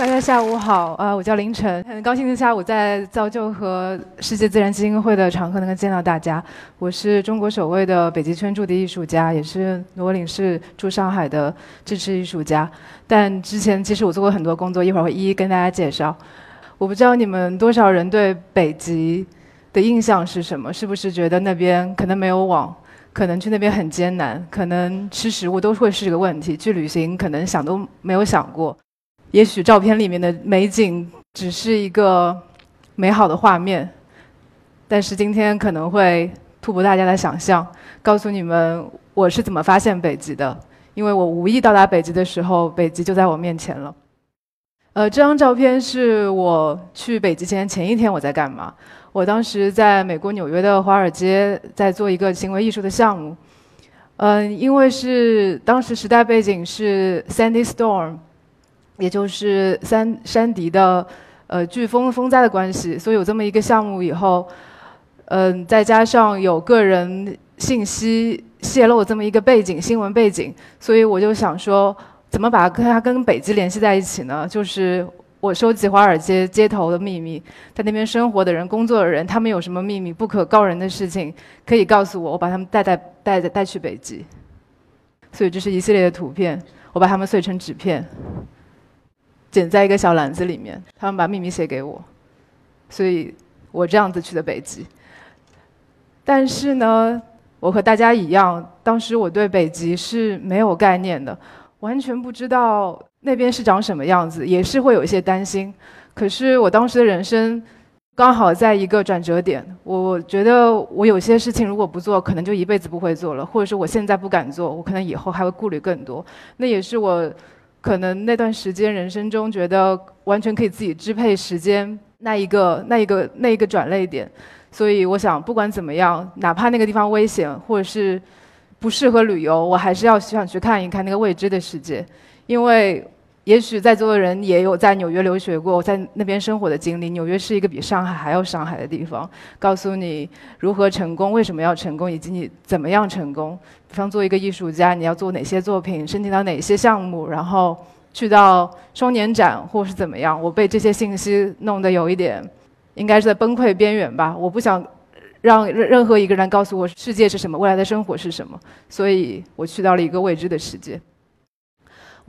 大家下午好，呃，我叫凌晨，很高兴下午在造就和世界自然基金会的场合能够见到大家。我是中国首位的北极圈驻地艺术家，也是罗领事驻上海的支持艺术家。但之前其实我做过很多工作，一会儿会一一跟大家介绍。我不知道你们多少人对北极的印象是什么？是不是觉得那边可能没有网，可能去那边很艰难，可能吃食物都会是个问题，去旅行可能想都没有想过。也许照片里面的美景只是一个美好的画面，但是今天可能会突破大家的想象，告诉你们我是怎么发现北极的。因为我无意到达北极的时候，北极就在我面前了。呃，这张照片是我去北极前前一天我在干嘛？我当时在美国纽约的华尔街在做一个行为艺术的项目。嗯，因为是当时时代背景是 Sandy Storm。也就是山山迪的呃飓风风灾的关系，所以有这么一个项目以后，嗯，再加上有个人信息泄露这么一个背景新闻背景，所以我就想说，怎么把跟它跟北极联系在一起呢？就是我收集华尔街街头的秘密，在那边生活的人、工作的人，他们有什么秘密不可告人的事情，可以告诉我，我把他们带带带带去北极。所以这是一系列的图片，我把它们碎成纸片。剪在一个小篮子里面，他们把秘密写给我，所以我这样子去的北极。但是呢，我和大家一样，当时我对北极是没有概念的，完全不知道那边是长什么样子，也是会有一些担心。可是我当时的人生刚好在一个转折点，我觉得我有些事情如果不做，可能就一辈子不会做了，或者是我现在不敢做，我可能以后还会顾虑更多。那也是我。可能那段时间人生中觉得完全可以自己支配时间那一个那一个那一个转泪点，所以我想不管怎么样，哪怕那个地方危险或者是不适合旅游，我还是要想去看一看那个未知的世界，因为。也许在座的人也有在纽约留学过，在那边生活的经历。纽约是一个比上海还要上海的地方，告诉你如何成功，为什么要成功，以及你怎么样成功。比方做一个艺术家，你要做哪些作品，申请到哪些项目，然后去到双年展或是怎么样。我被这些信息弄得有一点，应该是在崩溃边缘吧。我不想让任任何一个人告诉我世界是什么，未来的生活是什么，所以我去到了一个未知的世界。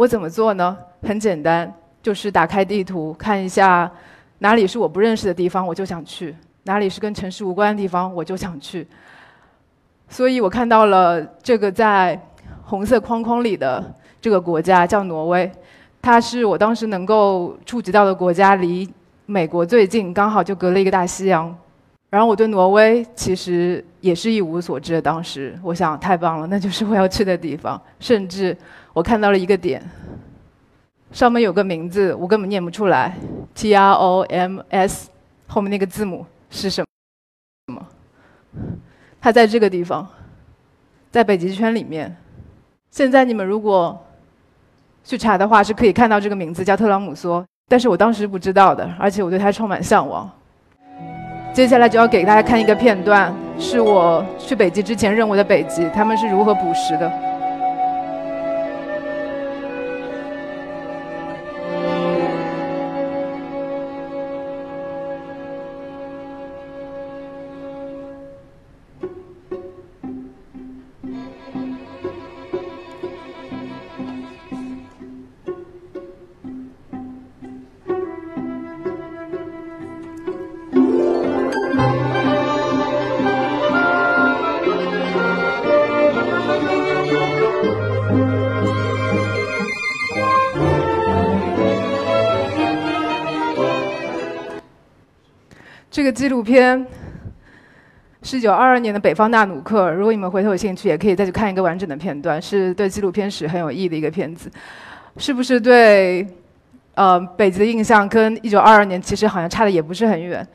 我怎么做呢？很简单，就是打开地图看一下哪里是我不认识的地方，我就想去；哪里是跟城市无关的地方，我就想去。所以我看到了这个在红色框框里的这个国家叫挪威，它是我当时能够触及到的国家，离美国最近，刚好就隔了一个大西洋。然后我对挪威其实也是一无所知。当时我想，太棒了，那就是我要去的地方，甚至。我看到了一个点，上面有个名字，我根本念不出来，T R O M S，后面那个字母是什么？它在这个地方，在北极圈里面。现在你们如果去查的话，是可以看到这个名字叫特朗姆梭，但是我当时不知道的，而且我对它充满向往。接下来就要给大家看一个片段，是我去北极之前认为的北极，他们是如何捕食的。这个纪录片是一九二二年的北方纳努克。如果你们回头有兴趣，也可以再去看一个完整的片段，是对纪录片史很有意义的一个片子。是不是对呃北极的印象跟一九二二年其实好像差的也不是很远？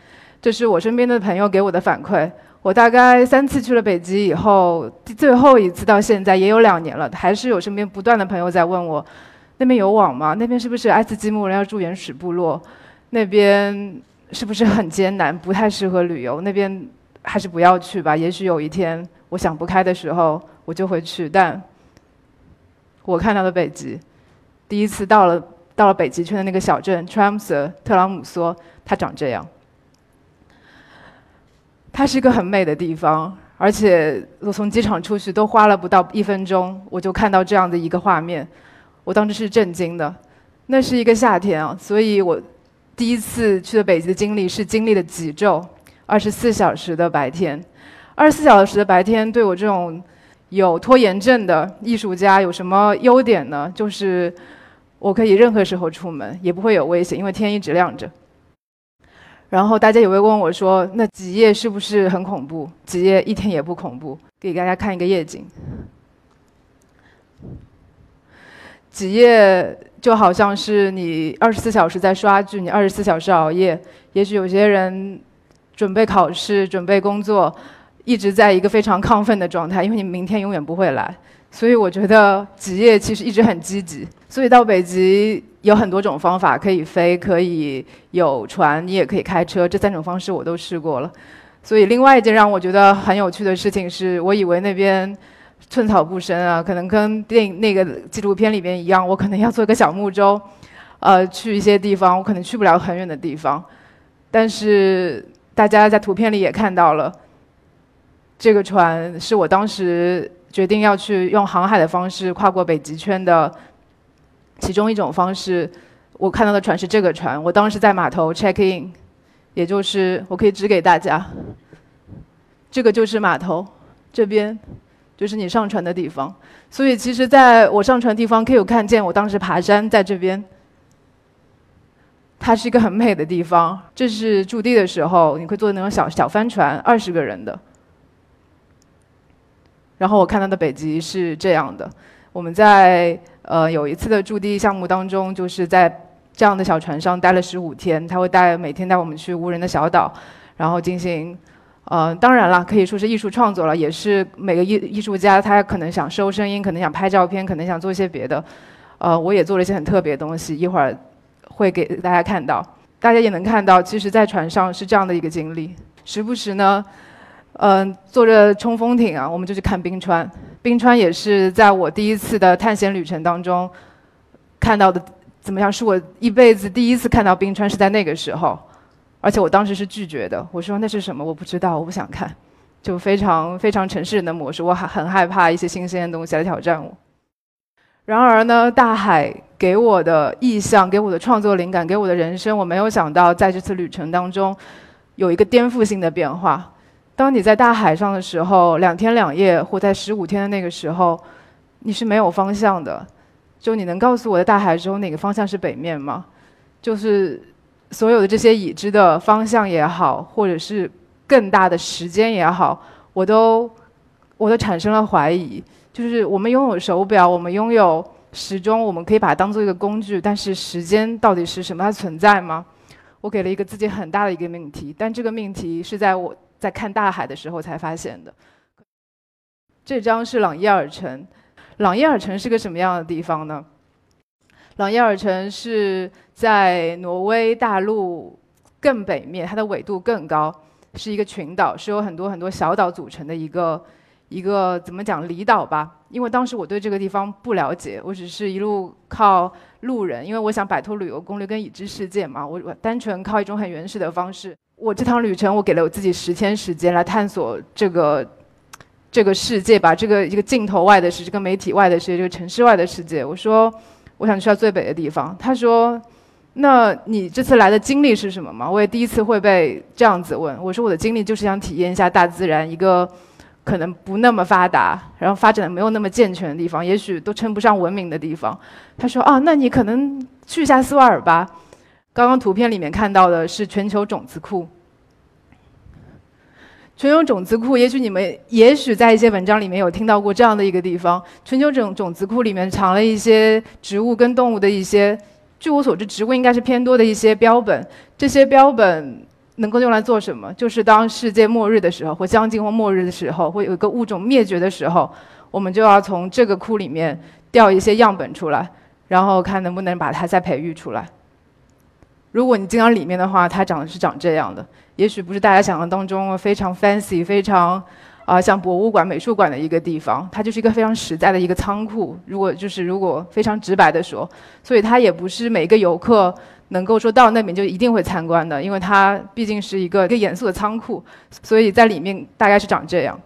这是我身边的朋友给我的反馈。我大概三次去了北极以后，最后一次到现在也有两年了，还是有身边不断的朋友在问我，那边有网吗？那边是不是爱斯基摩人要住原始部落？那边？是不是很艰难，不太适合旅游？那边还是不要去吧。也许有一天我想不开的时候，我就会去。但我看到的北极，第一次到了到了北极圈的那个小镇 t r a m s 特朗姆索，它长这样。它是一个很美的地方，而且我从机场出去都花了不到一分钟，我就看到这样的一个画面，我当时是震惊的。那是一个夏天啊，所以我第一次去的北极的经历是经历了极昼，二十四小时的白天。二十四小时的白天对我这种有拖延症的艺术家有什么优点呢？就是我可以任何时候出门，也不会有危险，因为天一直亮着。然后大家也会问我说：“那极夜是不是很恐怖？”极夜一天也不恐怖。给大家看一个夜景。极夜就好像是你二十四小时在刷剧，你二十四小时熬夜。也许有些人准备考试、准备工作，一直在一个非常亢奋的状态，因为你明天永远不会来。所以我觉得极夜其实一直很积极。所以到北极有很多种方法可以飞，可以有船，你也可以开车，这三种方式我都试过了。所以另外一件让我觉得很有趣的事情是，我以为那边寸草不生啊，可能跟电影那个纪录片里面一样，我可能要做个小木舟，呃，去一些地方，我可能去不了很远的地方。但是大家在图片里也看到了，这个船是我当时。决定要去用航海的方式跨过北极圈的其中一种方式，我看到的船是这个船。我当时在码头 check in，也就是我可以指给大家，这个就是码头，这边就是你上船的地方。所以其实在我上船地方可以有看见，我当时爬山在这边，它是一个很美的地方。这是驻地的时候，你会坐那种小小帆船，二十个人的。然后我看到的北极是这样的，我们在呃有一次的驻地项目当中，就是在这样的小船上待了十五天，他会带每天带我们去无人的小岛，然后进行，呃当然了可以说是艺术创作了，也是每个艺艺术家他可能想收声音，可能想拍照片，可能想做一些别的，呃我也做了一些很特别的东西，一会儿会给大家看到，大家也能看到，其实在船上是这样的一个经历，时不时呢。嗯，坐着冲锋艇啊，我们就去看冰川。冰川也是在我第一次的探险旅程当中看到的，怎么样？是我一辈子第一次看到冰川，是在那个时候，而且我当时是拒绝的。我说那是什么？我不知道，我不想看，就非常非常城市人的模式。我很很害怕一些新鲜的东西来挑战我。然而呢，大海给我的意象，给我的创作灵感，给我的人生，我没有想到在这次旅程当中有一个颠覆性的变化。当你在大海上的时候，两天两夜，或在十五天的那个时候，你是没有方向的。就你能告诉我在大海中哪个方向是北面吗？就是所有的这些已知的方向也好，或者是更大的时间也好，我都我都产生了怀疑。就是我们拥有手表，我们拥有时钟，我们可以把它当做一个工具，但是时间到底是什么？它存在吗？我给了一个自己很大的一个命题，但这个命题是在我。在看大海的时候才发现的。这张是朗伊尔城，朗伊尔城是个什么样的地方呢？朗耶尔城是在挪威大陆更北面，它的纬度更高，是一个群岛，是由很多很多小岛组成的一个一个怎么讲离岛吧？因为当时我对这个地方不了解，我只是一路靠路人，因为我想摆脱旅游攻略跟已知世界嘛，我我单纯靠一种很原始的方式。我这趟旅程，我给了我自己十天时间来探索这个这个世界吧，这个一个镜头外的世界，这个媒体外的世界，这个城市外的世界。我说，我想去到最北的地方。他说，那你这次来的经历是什么吗？我也第一次会被这样子问。我说，我的经历就是想体验一下大自然一个可能不那么发达，然后发展的没有那么健全的地方，也许都称不上文明的地方。他说，啊，那你可能去一下斯瓦尔巴。刚刚图片里面看到的是全球种子库。全球种子库，也许你们也许在一些文章里面有听到过这样的一个地方。全球种种子库里面藏了一些植物跟动物的一些，据我所知，植物应该是偏多的一些标本。这些标本能够用来做什么？就是当世界末日的时候，或将近或末日的时候，会有一个物种灭绝的时候，我们就要从这个库里面调一些样本出来，然后看能不能把它再培育出来。如果你进到里面的话，它长得是长这样的。也许不是大家想象当中非常 fancy、非常，啊，像博物馆、美术馆的一个地方，它就是一个非常实在的一个仓库。如果就是如果非常直白的说，所以它也不是每一个游客能够说到那边就一定会参观的，因为它毕竟是一个一个严肃的仓库，所以在里面大概是长这样。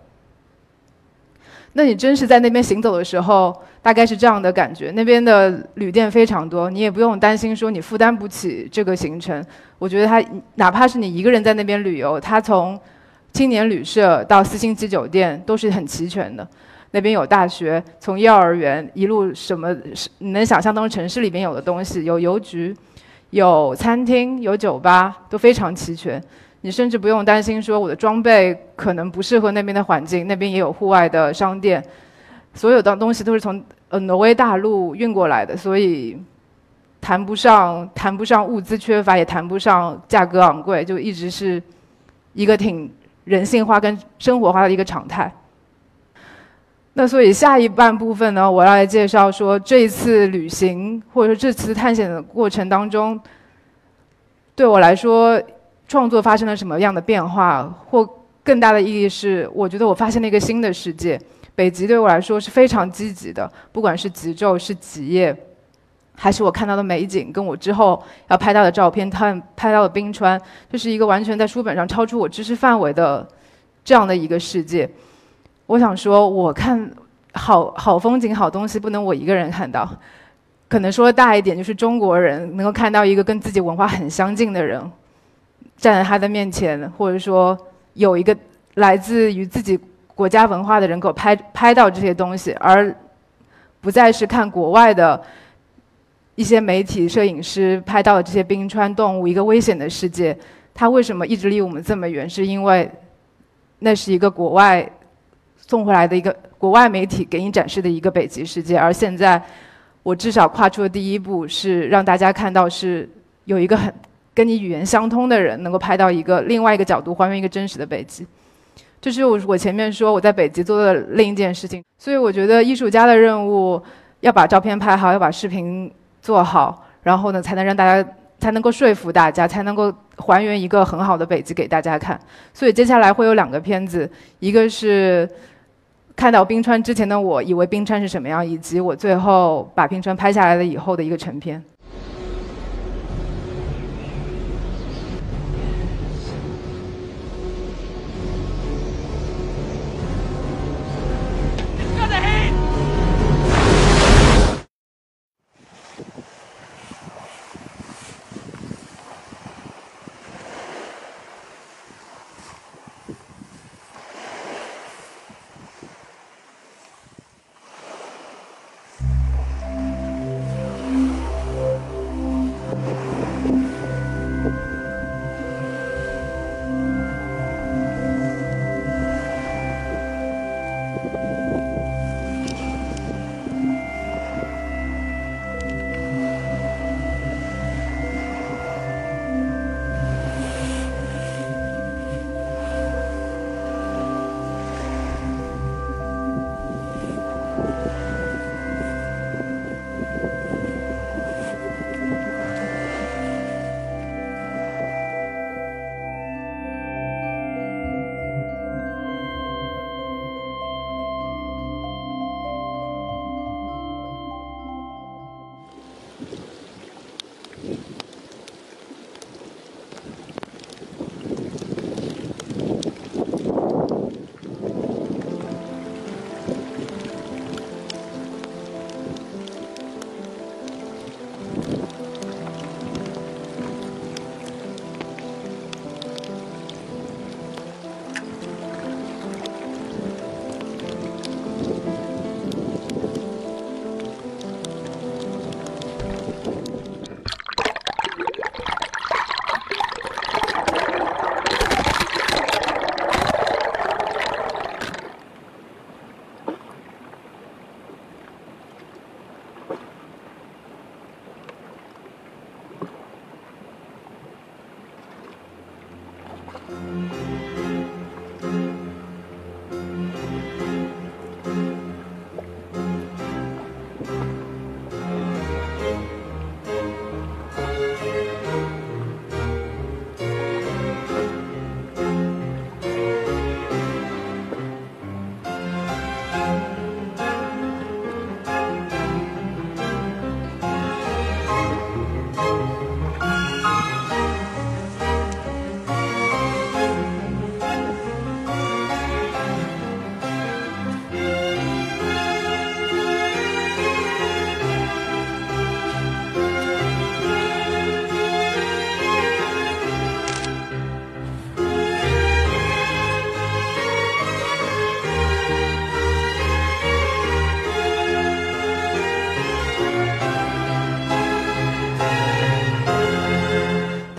那你真是在那边行走的时候，大概是这样的感觉。那边的旅店非常多，你也不用担心说你负担不起这个行程。我觉得它哪怕是你一个人在那边旅游，它从青年旅社到四星级酒店都是很齐全的，那边有大学，从幼儿园一路什么你能想象当中城市里面有的东西，有邮局，有餐厅，有酒吧，都非常齐全。你甚至不用担心说我的装备可能不适合那边的环境，那边也有户外的商店，所有的东西都是从呃挪威大陆运过来的，所以谈不上谈不上物资缺乏，也谈不上价格昂贵，就一直是一个挺。人性化跟生活化的一个常态。那所以下一半部分呢，我要来介绍说这一次旅行或者说这次探险的过程当中，对我来说创作发生了什么样的变化，或更大的意义是，我觉得我发现了一个新的世界。北极对我来说是非常积极的，不管是极昼是极夜。还是我看到的美景，跟我之后要拍到的照片，他们拍到的冰川，这是一个完全在书本上超出我知识范围的这样的一个世界。我想说，我看好好风景、好东西，不能我一个人看到。可能说大一点，就是中国人能够看到一个跟自己文化很相近的人站在他的面前，或者说有一个来自于自己国家文化的人给我拍拍到这些东西，而不再是看国外的。一些媒体摄影师拍到的这些冰川动物，一个危险的世界。他为什么一直离我们这么远？是因为那是一个国外送回来的一个国外媒体给你展示的一个北极世界。而现在，我至少跨出的第一步是让大家看到，是有一个很跟你语言相通的人能够拍到一个另外一个角度，还原一个真实的北极。这是我我前面说我在北极做的另一件事情。所以我觉得艺术家的任务要把照片拍好，要把视频。做好，然后呢，才能让大家才能够说服大家，才能够还原一个很好的北极给大家看。所以接下来会有两个片子，一个是看到冰川之前的我以为冰川是什么样，以及我最后把冰川拍下来了以后的一个成片。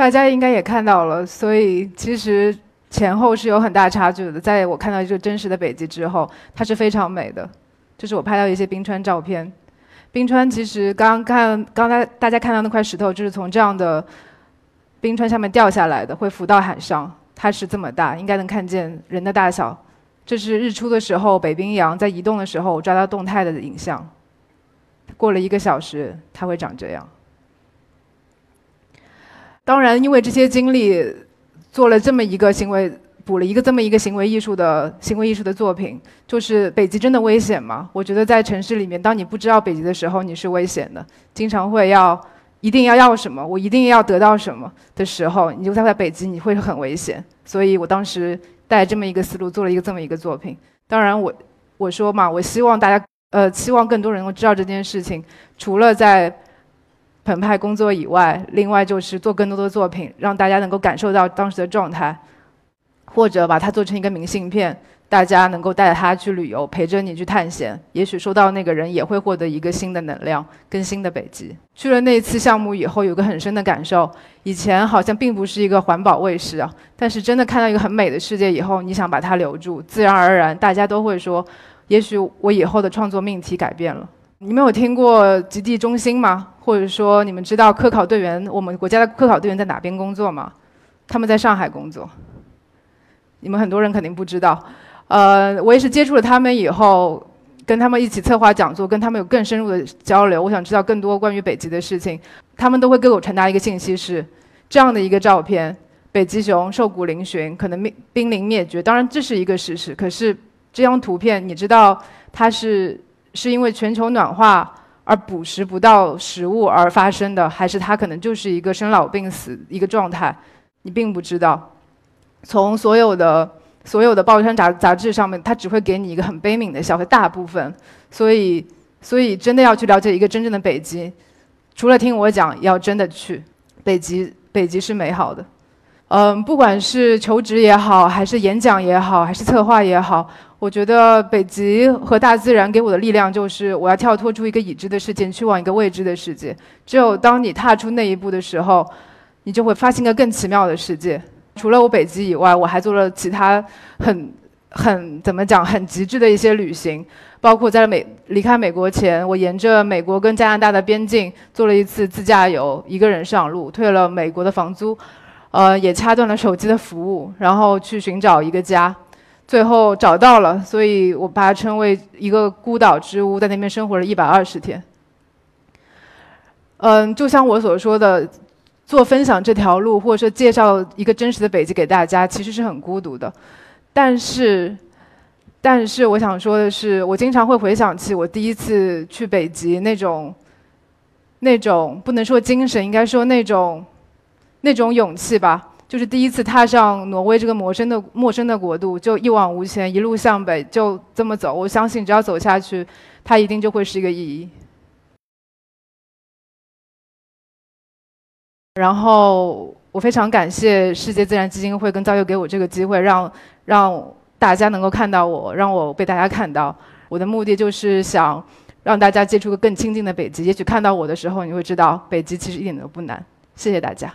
大家应该也看到了，所以其实前后是有很大差距的。在我看到一个真实的北极之后，它是非常美的。就是我拍到一些冰川照片，冰川其实刚刚看刚才大家看到那块石头，就是从这样的冰川下面掉下来的，会浮到海上。它是这么大，应该能看见人的大小。这是日出的时候，北冰洋在移动的时候，我抓到动态的影像。过了一个小时，它会长这样。当然，因为这些经历，做了这么一个行为。补了一个这么一个行为艺术的行为艺术的作品，就是北极真的危险吗？我觉得在城市里面，当你不知道北极的时候，你是危险的。经常会要一定要要什么，我一定要得到什么的时候，你就在北极，你会很危险。所以我当时带这么一个思路，做了一个这么一个作品。当然，我我说嘛，我希望大家呃，希望更多人能够知道这件事情。除了在澎湃工作以外，另外就是做更多的作品，让大家能够感受到当时的状态。或者把它做成一个明信片，大家能够带着它去旅游，陪着你去探险。也许收到那个人也会获得一个新的能量，更新的北极。去了那一次项目以后，有个很深的感受：以前好像并不是一个环保卫士啊，但是真的看到一个很美的世界以后，你想把它留住，自然而然大家都会说：也许我以后的创作命题改变了。你们有听过极地中心吗？或者说你们知道科考队员，我们国家的科考队员在哪边工作吗？他们在上海工作。你们很多人肯定不知道，呃，我也是接触了他们以后，跟他们一起策划讲座，跟他们有更深入的交流。我想知道更多关于北极的事情，他们都会给我传达一个信息是：这样的一个照片，北极熊瘦骨嶙峋，可能灭濒临灭绝。当然这是一个事实，可是这张图片，你知道它是是因为全球暖化而捕食不到食物而发生的，还是它可能就是一个生老病死一个状态？你并不知道。从所有的所有的报刊杂杂志上面，它只会给你一个很悲悯的笑，大部分。所以，所以真的要去了解一个真正的北极，除了听我讲，要真的去北极。北极是美好的。嗯，不管是求职也好，还是演讲也好，还是策划也好，我觉得北极和大自然给我的力量就是，我要跳脱出一个已知的世界，去往一个未知的世界。只有当你踏出那一步的时候，你就会发现个更奇妙的世界。除了我北极以外，我还做了其他很很怎么讲很极致的一些旅行，包括在美离开美国前，我沿着美国跟加拿大的边境做了一次自驾游，一个人上路，退了美国的房租，呃，也掐断了手机的服务，然后去寻找一个家，最后找到了，所以我把它称为一个孤岛之屋，在那边生活了一百二十天。嗯，就像我所说的。做分享这条路，或者说介绍一个真实的北极给大家，其实是很孤独的。但是，但是我想说的是，我经常会回想起我第一次去北极那种，那种不能说精神，应该说那种，那种勇气吧。就是第一次踏上挪威这个陌生的陌生的国度，就一往无前，一路向北，就这么走。我相信，只要走下去，它一定就会是一个意义。然后我非常感谢世界自然基金会跟造就给我这个机会，让让大家能够看到我，让我被大家看到。我的目的就是想让大家接触个更亲近的北极。也许看到我的时候，你会知道北极其实一点都不难。谢谢大家。